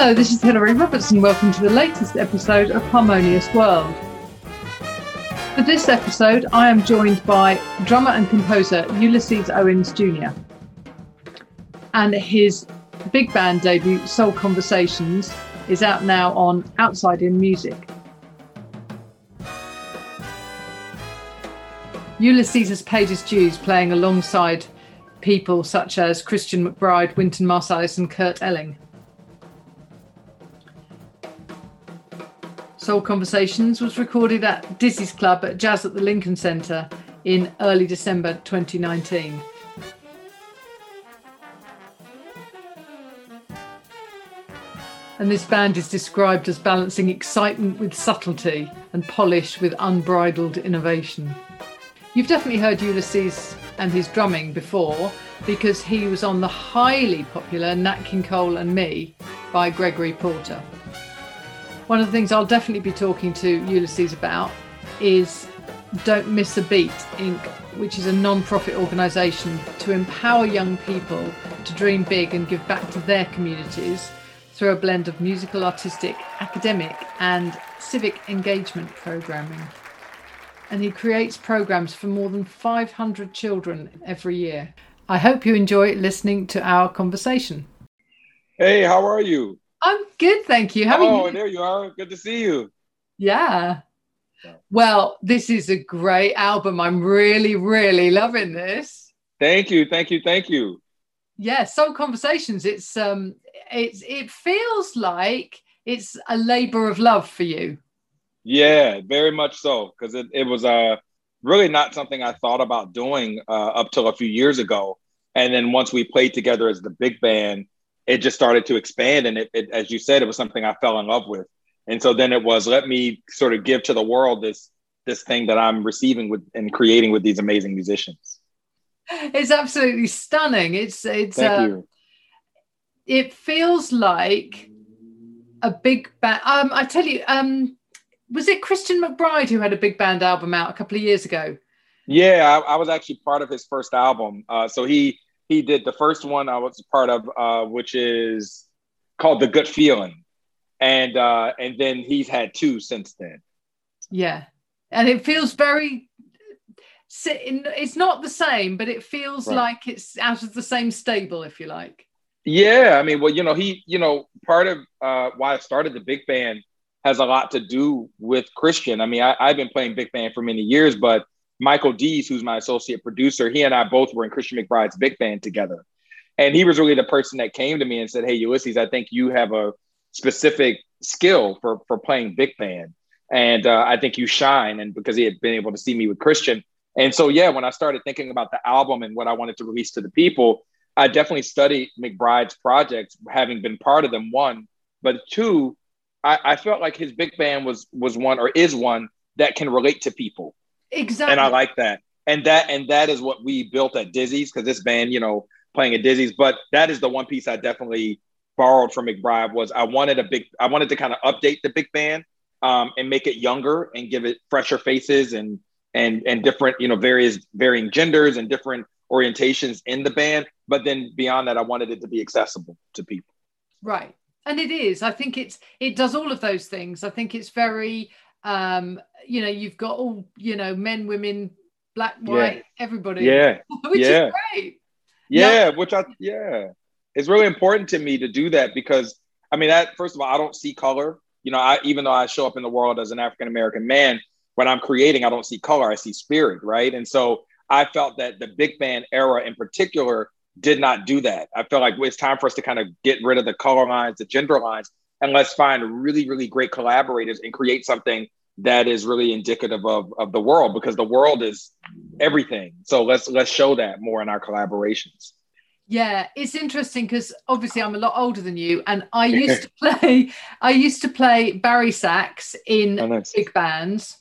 Hello, this is Hilary Robertson. Welcome to the latest episode of Harmonious World. For this episode, I am joined by drummer and composer Ulysses Owens Jr. And his big band debut, Soul Conversations, is out now on Outside In Music. Ulysses has paid his dues playing alongside people such as Christian McBride, Wynton Marsalis, and Kurt Elling. Soul Conversations was recorded at Dizzy's Club at Jazz at the Lincoln Centre in early December 2019. And this band is described as balancing excitement with subtlety and polish with unbridled innovation. You've definitely heard Ulysses and his drumming before because he was on the highly popular Nat King Cole and Me by Gregory Porter. One of the things I'll definitely be talking to Ulysses about is Don't Miss a Beat Inc., which is a non profit organisation to empower young people to dream big and give back to their communities through a blend of musical, artistic, academic, and civic engagement programming and he creates programs for more than 500 children every year. I hope you enjoy listening to our conversation. Hey, how are you? I'm good, thank you. How oh, are you? Oh, there you are. Good to see you. Yeah. Well, this is a great album. I'm really, really loving this. Thank you, thank you, thank you. Yeah, Soul Conversations. It's um, it's it feels like it's a labor of love for you. Yeah, very much so. Because it, it was uh, really not something I thought about doing uh, up till a few years ago. And then once we played together as the big band, it just started to expand. And it, it, as you said, it was something I fell in love with. And so then it was let me sort of give to the world this this thing that I'm receiving with and creating with these amazing musicians. It's absolutely stunning. It's it's Thank uh, you. it feels like a big band. Um, I tell you, um, was it Christian McBride who had a big band album out a couple of years ago? Yeah, I, I was actually part of his first album. Uh, so he he did the first one I was part of, uh, which is called "The Good Feeling," and uh, and then he's had two since then. Yeah, and it feels very. It's not the same, but it feels Right. like it's out of the same stable, if you like. Yeah, I mean, well, you know, he, you know, part of uh, why I started the big band has a lot to do with Christian. I mean, I, I've been playing big band for many years, but Michael Dease, who's my associate producer, he and I both were in Christian McBride's big band together. And he was really the person that came to me and said, Hey, Ulysses, I think you have a specific skill for, for playing big band. And uh, I think you shine. And because he had been able to see me with Christian. And so, yeah, when I started thinking about the album and what I wanted to release to the people, I definitely studied McBride's projects, having been part of them, one. But two, I, I felt like his big band was was one or is one that can relate to people Exactly. and I like that. And that and that is what we built at Dizzy's because this band, you know, playing at Dizzy's. But that is the one piece I definitely borrowed from McBride was I wanted a big, I wanted to kind of update the big band um, and make it younger and give it fresher faces and and and different, you know, various varying genders and different orientations in the band. But then beyond that, I wanted it to be accessible to people. right and it is i think it's it does all of those things i think it's very um you know you've got all you know men women black Yeah. white everybody Yeah. which Yeah. is great Yeah, which I yeah, it's really important to me to do that because I mean that first of all, I don't see color. You know, I even though I show up in the world as an African American man, when I'm creating, I don't see color. I see spirit, right? And so I felt that the big band era in particular did not do that. I felt like it's time for us to kind of get rid of the color lines, the gender lines, and let's find really, really great collaborators and create something that is really indicative of, of the world because the world is everything. So let's let's show that more in our collaborations. Yeah, it's interesting because obviously I'm a lot older than you, and I used to play. I used to play bari sax in Oh, nice. big bands,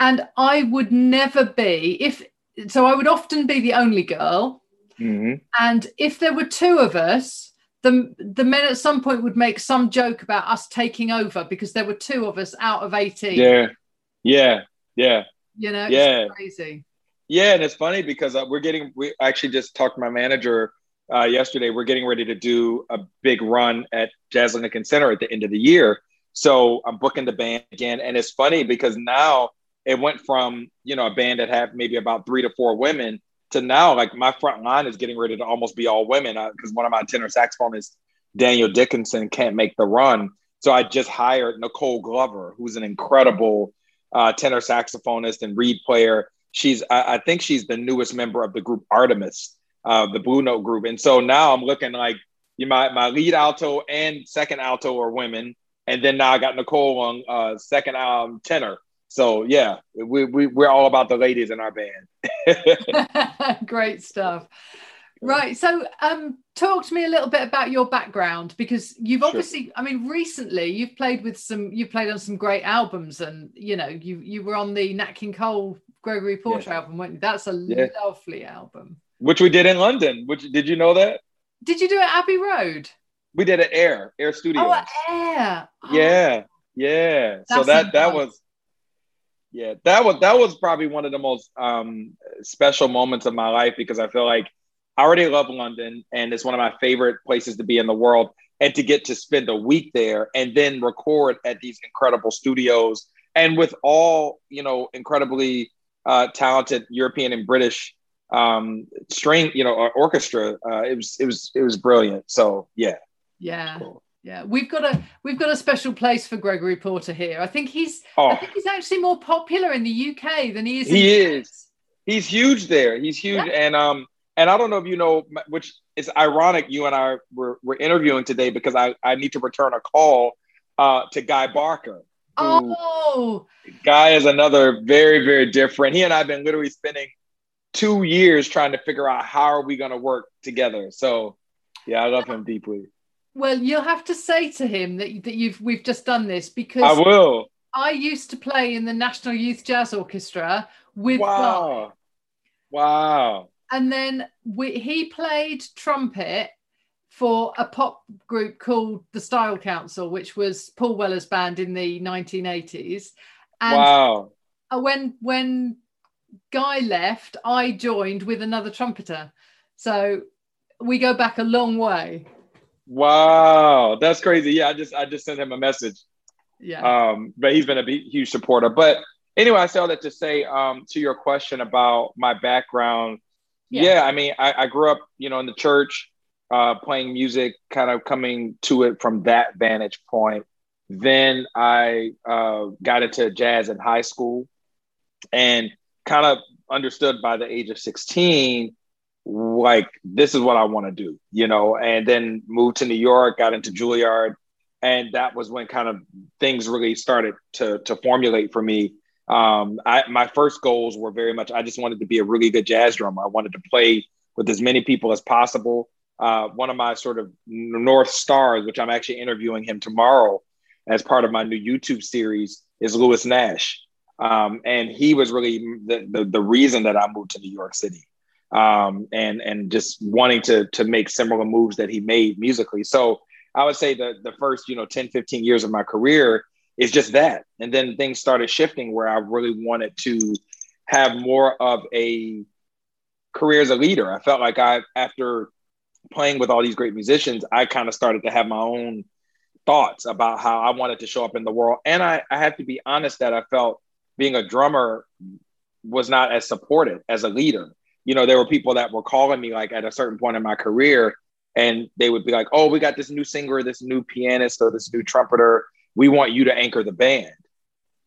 and I would never be if. So I would often be the only girl, Mhm. and if there were two of us, the the men at some point would make some joke about us taking over because there were two of us out of eighteen. Yeah, yeah, yeah, you know, Yeah. it's crazy. yeah. And it's funny because uh, we're getting. We actually just talked to my manager uh, yesterday. We're getting ready to do a big run at Jazz Lincoln Center at the end of the year. So I'm booking the band again, and it's funny because now it went from you know a band that had maybe about three to four women to now like my front line is getting ready to almost be all women because uh, one of my tenor saxophonists, Daniel Dickinson, can't make the run. So I just hired Nicole Glover, who's an incredible uh, tenor saxophonist and reed player. She's I, I, think she's the newest member of the group Artemis, uh, the Blue Note group. And so now I'm looking like you my my lead alto and second alto are women, and then now I got Nicole on uh, second um, tenor. So yeah, we, we we're all about the ladies in our band. Great stuff. Right. So um talk to me a little bit about your background because you've obviously sure. I mean recently you've played with some you've played on some great albums and you know you you were on the Nat King Cole Gregory Porter yes. album, weren't you? That's a yeah. lovely album. Which we did in London. Which did you know that? Did you do it at Abbey Road? We did it Air, Air Studio. Oh, Air. Oh. Yeah. Yeah. That's so that that was yeah, that was that was probably one of the most um, special moments of my life because I feel like I already love London and it's one of my favorite places to be in the world. And to get to spend a week there and then record at these incredible studios and with all you know incredibly uh, talented European and British um, string, you know, orchestra, uh, it was it was it was brilliant. So yeah, yeah. Cool. Yeah, we've got a we've got a special place for Gregory Porter here. I think he's oh. I think he's actually more popular in the UK than he is. He is. He's huge there. He's huge, yeah. and um, and I don't know if you know, which is ironic. You and I were were interviewing today because I I need to return a call uh to Guy Barker. Oh, Guy is another very very different. He and I have been literally spending two years trying to figure out how are we going to work together. So yeah, I love him deeply. Well, you'll have to say to him that that you've we've just done this because I will. I used to play in the National Youth Jazz Orchestra with wow, wow. And then we, he played trumpet for a pop group called the Style Council, which was Paul Weller's band in the 1980s. And wow. Uh, when when Guy left, I joined with another trumpeter. So we go back a long way. Wow, that's crazy. Yeah, I just I just sent him a message. Yeah. Um, but he's been a huge supporter. But anyway, I say all that to say um, to your question about my background. Yeah, yeah I mean, I, I, grew up, you know, in the church, uh, playing music, kind of coming to it from that vantage point. Then I uh, got into jazz in high school, and kind of understood by the age of sixteen like this is what I want to do, you know, and then moved to New York, got into Juilliard, and that was when kind of things really started to to formulate for me. Um, I, my first goals were very much I just wanted to be a really good jazz drummer. I wanted to play with as many people as possible. Uh, one of my sort of north stars, which I'm actually interviewing him tomorrow as part of my new YouTube series, is Lewis Nash, um, and he was really the, the the reason that I moved to New York City um, and and just wanting to to make similar moves that he made musically. So I would say the the first you know 10, 15 years of my career is just that, and then things started shifting where I really wanted to have more of a career as a leader. I felt like I after playing with all these great musicians, I kind of started to have my own thoughts about how I wanted to show up in the world. And I, I have to be honest that I felt being a drummer was not as supported as a leader you know, there were people that were calling me like at a certain point in my career, and they would be like, "Oh, we got this new singer, this new pianist, or this new trumpeter. We want you to anchor the band."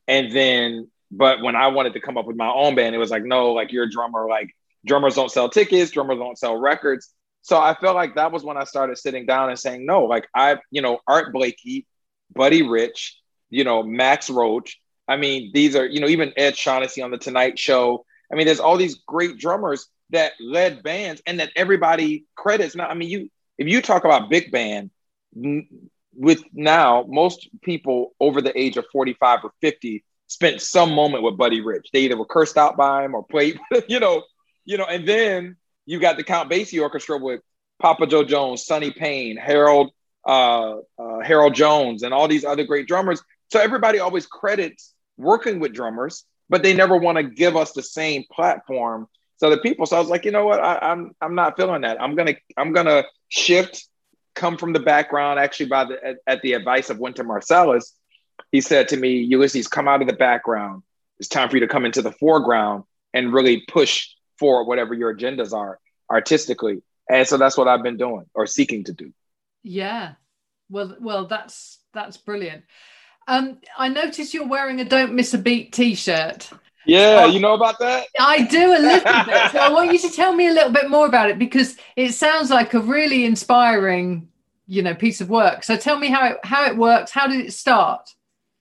And then, but when I wanted to come up with my own band, it was like, "No, like you're a drummer. Like drummers don't sell tickets, drummers don't sell records." So I felt like that was when I started sitting down and saying, "No, like I, you know, Art Blakey, Buddy Rich, you know, Max Roach. I mean, these are, you know, even Ed Shaughnessy on the Tonight Show." I mean, there's all these great drummers that led bands and that everybody credits. Now, I mean, you if you talk about big band with now most people over the age of 45 or 50 spent some moment with Buddy Rich. They either were cursed out by him or played, you know, you know, and then you got the Count Basie Orchestra with Papa Jo Jones, Sonny Payne, Harold uh, uh, Harold Jones, and all these other great drummers. So everybody always credits working with drummers but they never want to give us the same platform. to other people. So I was like, you know what? I, I'm I'm not feeling that. I'm gonna I'm gonna shift, come from the background. Actually, by the at, at the advice of Wynton Marsalis, he said to me, Ulysses, come out of the background. It's time for you to come into the foreground and really push for whatever your agendas are artistically. And so that's what I've been doing or seeking to do. Yeah. Well, well, that's that's brilliant. Um, I notice you're wearing a "Don't Miss a Beat" T-shirt. Yeah, you know about that? I do a little bit. So I want you to tell me a little bit more about it because it sounds like a really inspiring, you know, piece of work. So tell me how it how it works. How did it start?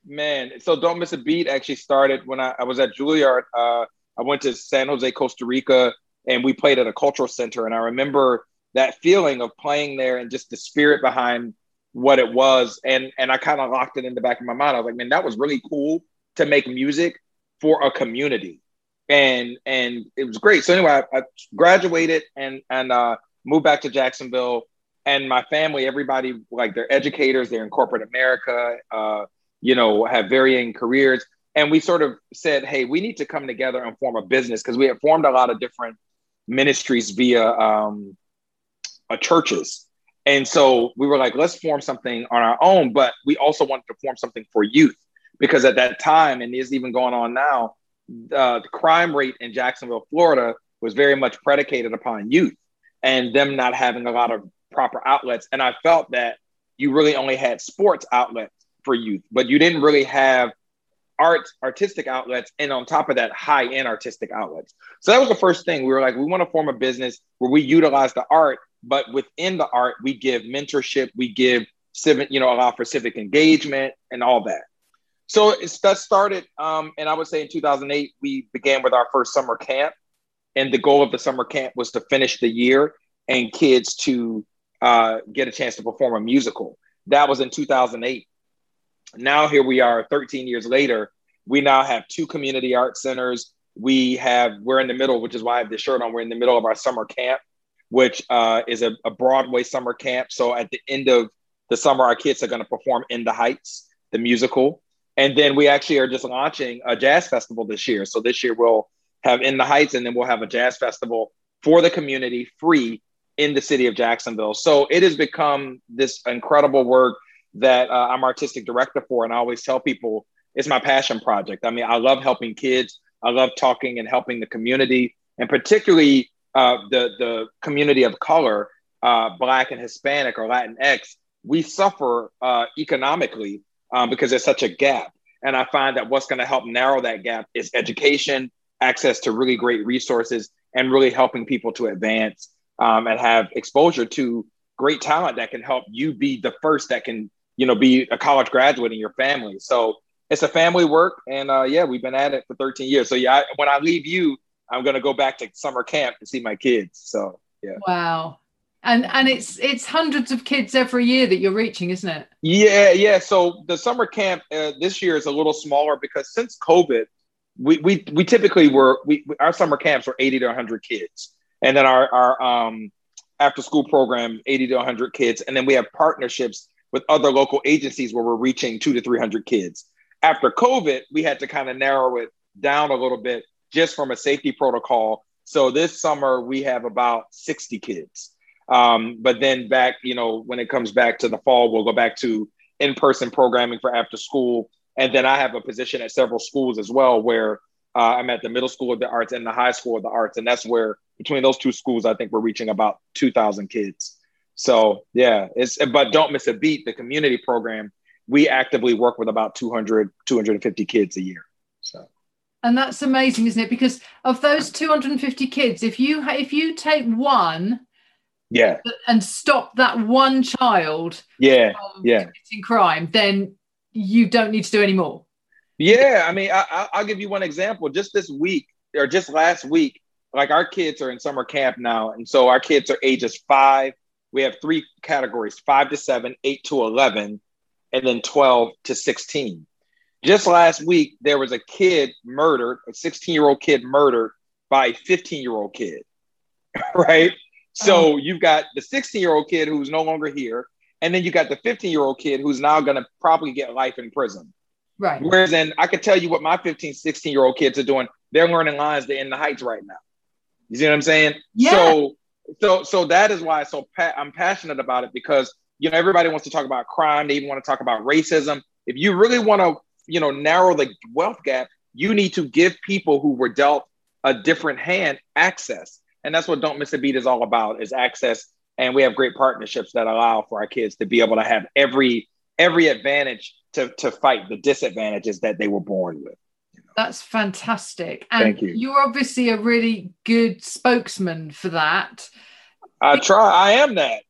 Man, so "Don't Miss a Beat" actually started when I, I was at Juilliard. Uh, I went to San Jose, Costa Rica, and we played at a cultural center. And I remember that feeling of playing there and just the spirit behind what it was. And and I kind of locked it in the back of my mind. I was like, man, that was really cool to make music for a community. And and it was great. So anyway, I, I graduated and and uh, moved back to Jacksonville. And my family, everybody, like they're educators, they're in corporate America, uh, you know, have varying careers. And we sort of said, hey, we need to come together and form a business because we had formed a lot of different ministries via um, uh, churches. And so we were like, let's form something on our own, but we also wanted to form something for youth because at that time, and is even going on now, uh, the crime rate in Jacksonville, Florida was very much predicated upon youth and them not having a lot of proper outlets. And I felt that you really only had sports outlets for youth, but you didn't really have art artistic outlets and on top of that high end artistic outlets so that was the first thing we were like we want to form a business where we utilize the art but within the art we give mentorship we give civic you know allow for civic engagement and all that. So it's that started um, and i would say in 2008 we began with our first summer camp. And the goal of the summer camp was to finish the year and kids to uh, get a chance to perform a musical. That was in 2008 now here we are 13 years later. We now have two community art centers. We have we're in the middle which is why i have this shirt on. We're in the middle of our summer camp which uh, is a, a, broadway summer camp so at the end of the summer our kids are going to perform in the heights the musical and then we actually are just launching a jazz festival this year so this year we'll have in the heights and then we'll have a jazz festival for the community free in the city of jacksonville so it has become this incredible work that uh, I'm artistic director for. And I always tell people it's my passion project. I mean, I love helping kids. I love talking and helping the community, and particularly uh, the the community of color, uh, Black and Hispanic or Latinx. We suffer uh, economically um, because there's such a gap, and I find that what's going to help narrow that gap is education, access to really great resources, and really helping people to advance um, and have exposure to great talent that can help you be the first that can you know, be a college graduate in your family. So it's a family work, and uh, yeah, we've been at it for 13 years. So yeah, I, when I leave you, I'm gonna go back to summer camp to see my kids. So yeah. Wow. And and it's it's hundreds of kids every year that you're reaching, isn't it? Yeah, yeah. So the summer camp uh, this year is a little smaller because since COVID, we we we typically were we our summer camps were 80 to 100 kids, and then our our um after school program 80 to 100 kids, and then we have partnerships with other local agencies where we're reaching two to 300 kids. After COVID, we had to kind of narrow it down a little bit just from a safety protocol. So this summer, we have about 60 kids. Um, but then back, you know, when it comes back to the fall, we'll go back to in person programming for after school. And then I have a position at several schools as well where uh, I'm at the middle school of the arts and the high school of the arts. And that's where between those two schools, I think we're reaching about 2,000 kids. So yeah, it's but don't miss a beat. The community program, we actively work with about 200, 250 kids a year. So. And that's amazing, isn't it? Because of those 250 kids, if you if you take one, yeah, and stop that one child, yeah, yeah, committing crime, then you don't need to do any more. Yeah, I mean, I, I'll give you one example. Just this week, or just last week, like our kids are in summer camp now, and so our kids are ages five we have three categories five to seven, eight to 11, and then 12 to 16. Just last week, there was a kid murdered, a 16 year old kid murdered by a 15 year old kid, right? So oh. you've got the 16 year old kid who's no longer here, and then you got the 15 year old kid who's now going to probably get life in prison. Right. Whereas then I could tell you what my 15, 16 year old kids are doing. They're learning lines. They're in the heights right now. You see what I'm saying? Yeah. So so so that is why so pa- I'm passionate about it because you know everybody wants to talk about crime. They even want to talk about racism. If you really want to you know narrow the wealth gap, you need to give people who were dealt a different hand access, and that's what Don't Miss a Beat is all about: is access. And we have great partnerships that allow for our kids to be able to have every every advantage to to fight the disadvantages that they were born with. That's fantastic. And Thank you. you're obviously a really good spokesman for that. I try. I am that.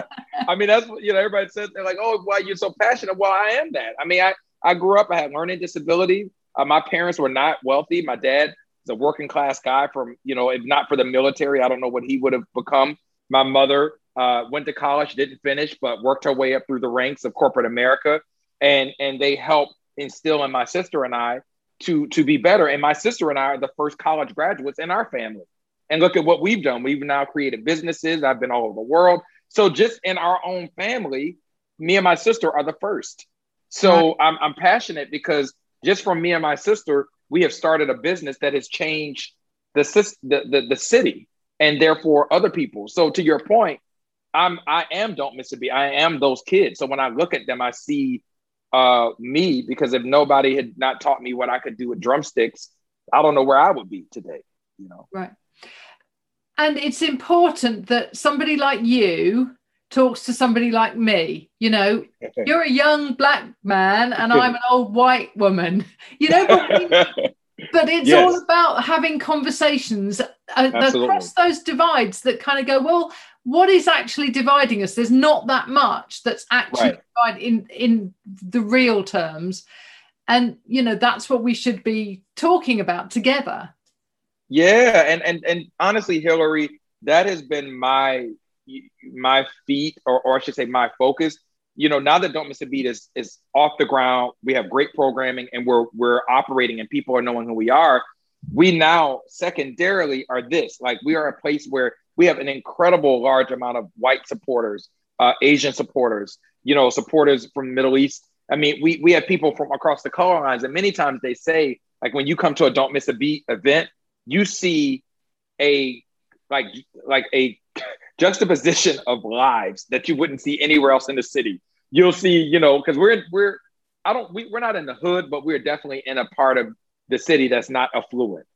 I mean, that's what you know. Everybody says they're like, "Oh, why you're so passionate?" Well, I am that. I mean, I I grew up. I had learning disability. Uh, my parents were not wealthy. My dad is a working class guy from you know, if not for the military, I don't know what he would have become. My mother uh, went to college, didn't finish, but worked her way up through the ranks of corporate America, and and they helped instill in my sister and I to to be better. And my sister and I are the first college graduates in our family. And look at what we've done. We've now created businesses. I've been all over the world. So just in our own family, me and my sister are the first. So I'm, I'm passionate because just from me and my sister, we have started a business that has changed the, the, the, the city and therefore other people. So to your point, I'm I am don't miss a beat. I am those kids. So when I look at them, I see uh, me because if nobody had not taught me what I could do with drumsticks, I don't know where I would be today. You know, right. And it's important that somebody like you talks to somebody like me. You know, you're a young black man and I'm an old white woman. You know, but, but it's yes. all about having conversations uh, across those divides that kind of go, well, what is actually dividing us there's not that much that's actually right. in in the real terms and you know that's what we should be talking about together yeah and and and honestly hilary that has been my my feet or, or i should say my focus you know now that don't miss a beat is is off the ground we have great programming and we're we're operating and people are knowing who we are we now secondarily are this like we are a place where we have an incredible large amount of white supporters, uh, Asian supporters, you know, supporters from the Middle East. I mean, we we have people from across the color lines, and many times they say, like, when you come to a Don't Miss a Beat event, you see a like like a juxtaposition of lives that you wouldn't see anywhere else in the city. You'll see, you know, because we're we're I don't we, we're not in the hood, but we're definitely in a part of the city that's not affluent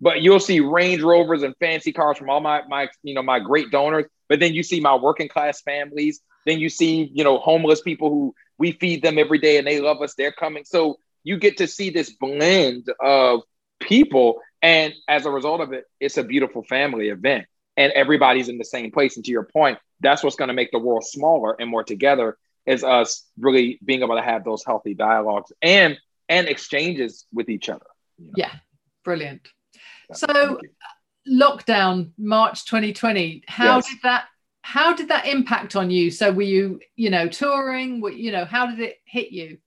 but you'll see Range Rovers and fancy cars from all my my you know my great donors. But then you see my working class families. Then you see you know homeless people who we feed them every day and they love us. They're coming. So you get to see this blend of people, and as a result of it, it's a beautiful family event, and everybody's in the same place. And to your point, that's what's going to make the world smaller and more together. Is us really being able to have those healthy dialogues and and exchanges with each other. You know? Yeah, brilliant. So lockdown March 2020 how yes. did that how did that impact on you so were you you know touring you know how did it hit you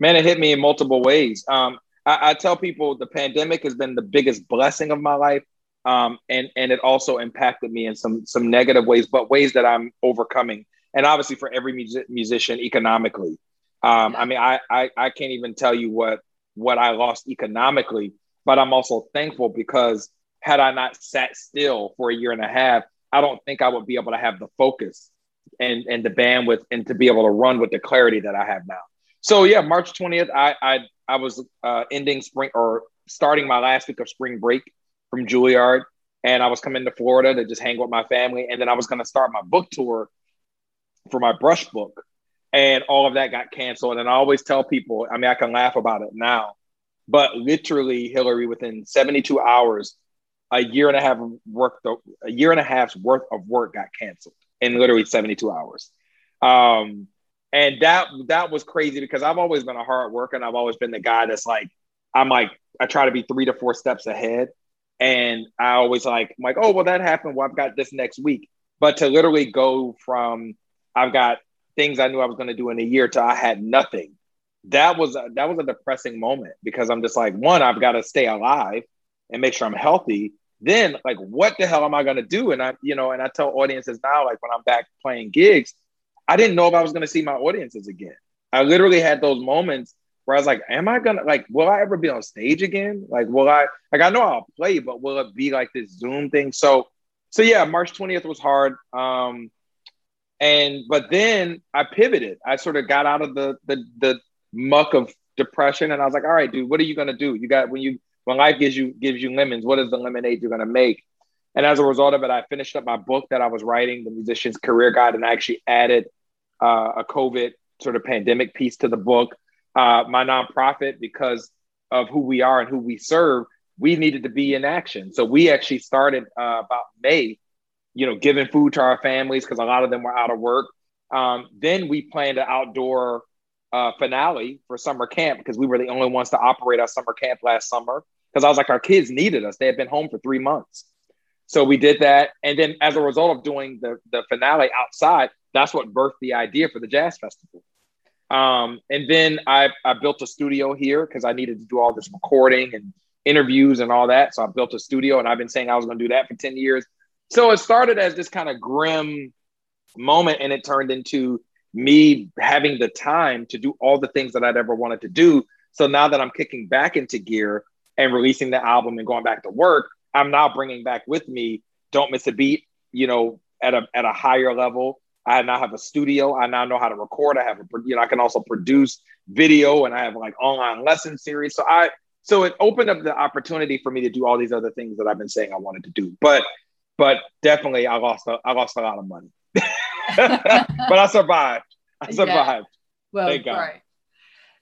man it hit me in multiple ways um, I, I, tell people the pandemic has been the biggest blessing of my life um, and and it also impacted me in some some negative ways but ways that i'm overcoming and obviously for every music, musician economically um, i mean I, I i can't even tell you what what i lost economically but I'm also thankful because had I not sat still for a year and a half, I don't think I would be able to have the focus and and the bandwidth and to be able to run with the clarity that I have now. So yeah, March 20th, I I, I was uh, ending spring or starting my last week of spring break from Juilliard, and I was coming to Florida to just hang with my family, and then I was going to start my book tour for my brush book, and all of that got canceled. And I always tell people, I mean, I can laugh about it now, but literally, Hilary, within 72 hours, a year and a half work, a year and a half's worth of work got canceled in literally 72 hours. Um, and that that was crazy because I've always been a hard worker and I've always been the guy that's like, I'm like, I try to be three to four steps ahead. And I always like, I'm like, oh, well, that happened. Well, I've got this next week. But to literally go from I've got things I knew I was going to do in a year to I had nothing that was a, that was a depressing moment because I'm just like, one, I've got to stay alive and make sure I'm healthy. Then, like, what the hell am I going to do? And I, you know, and I tell audiences now, like, when I'm back playing gigs, I didn't know if I was going to see my audiences again. I literally had those moments where I was like, am I gonna like will I ever be on stage again? Like will I like I know I'll play, but will it be like this Zoom thing? So so yeah, March 20th was hard. Um and but then I pivoted. I sort of got out of the the the muck of depression and I was like, all right, dude, what are you gonna do? You got when you when life gives you gives you lemons, what is the lemonade you're gonna make? And as a result of it, I finished up my book that I was writing, The Musician's Career Guide, and I actually added uh, a COVID sort of pandemic piece to the book. Uh, my nonprofit, because of who we are and who we serve, we needed to be in action. So we actually started uh, about May, you know, giving food to our families because a lot of them were out of work. Um, then we planned an outdoor uh, finale for summer camp because we were the only ones to operate our summer camp last summer. Because I was like, our kids needed us. They had been home for three months. So we did that. And then as a result of doing the, the finale outside, that's what birthed the idea for the jazz festival. Um, and then I, I built a studio here because I needed to do all this recording and interviews and all that. So I built a studio and I've been saying I was going to do that for 10 years. So it started as this kind of grim moment and it turned into me having the time to do all the things that I'd ever wanted to do. So now that I'm kicking back into gear and releasing the album and going back to work, I'm now bringing back with me Don't Miss a Beat, you know, at a, at a higher level. I now have a studio. I now know how to record. I have a, you know, I can also produce video and I have like online lesson series. So I, so it opened up the opportunity for me to do all these other things that I've been saying I wanted to do. But, but definitely I lost, a, I lost a lot of money, but I survived. I survived. Yeah. Well, Thank God. Right.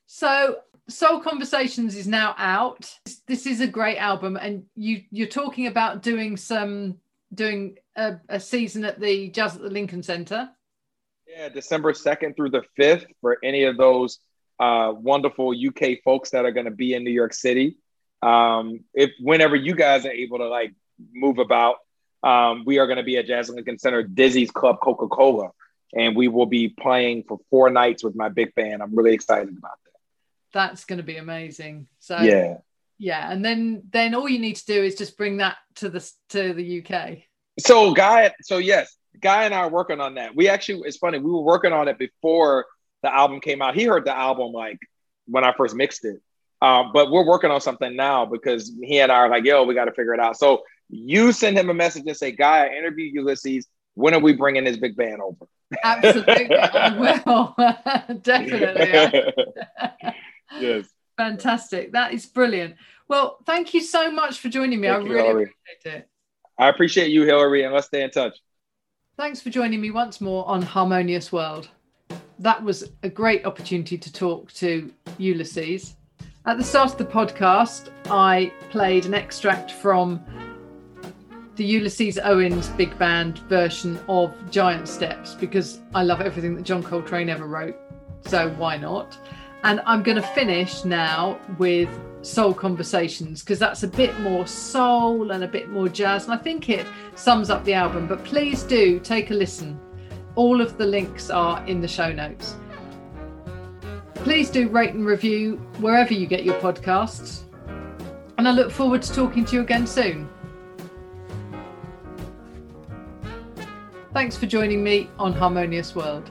So Soul Conversations is now out. This is a great album, and you you're talking about doing some doing a, a season at the Jazz at the Lincoln Center. Yeah, December second through the fifth for any of those uh, wonderful UK folks that are going to be in New York City. Um, if whenever you guys are able to like move about, um, we are going to be at Jazz at Lincoln Center, Dizzy's Club Coca Cola, and we will be playing for four nights with my big band. I'm really excited about that that's going to be amazing. So yeah, yeah, and then then all you need to do is just bring that to the to the UK. So guy, so yes, guy and I are working on that. We actually, it's funny, we were working on it before the album came out. He heard the album like when I first mixed it. Um, but we're working on something now because he and I are like, yo, we got to figure it out. So you send him a message and say, Guy, I interviewed Ulysses. When are we bringing this big band over? Absolutely, I will. Definitely yes. Fantastic. That is brilliant. Well, thank you so much for joining me. Thank I you, really Hilary. appreciate it. I appreciate you, Hilary, and let's stay in touch. Thanks for joining me once more on Harmonious World. That was a great opportunity to talk to Ulysses. At the start of the podcast, I played an extract from the Ulysses Owens big band version of Giant Steps because I love everything that John Coltrane ever wrote. So why not? And I'm going to finish now with Soul Conversations because that's a bit more soul and a bit more jazz. And I think it sums up the album. But please do take a listen. All of the links are in the show notes. Please do rate and review wherever you get your podcasts. And I look forward to talking to you again soon. Thanks for joining me on Harmonious World.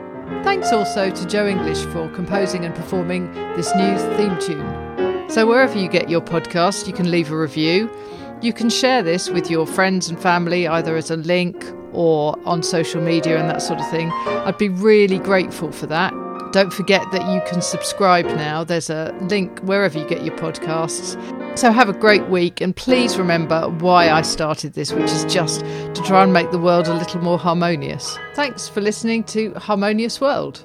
Thanks also to Joe English for composing and performing this new theme tune. So, wherever you get your podcast, you can leave a review. You can share this with your friends and family, either as a link or on social media and that sort of thing. I'd be really grateful for that. Don't forget that you can subscribe now. There's a link wherever you get your podcasts. So have a great week and please remember why I started this, which is just to try and make the world a little more harmonious. Thanks for listening to Harmonious World.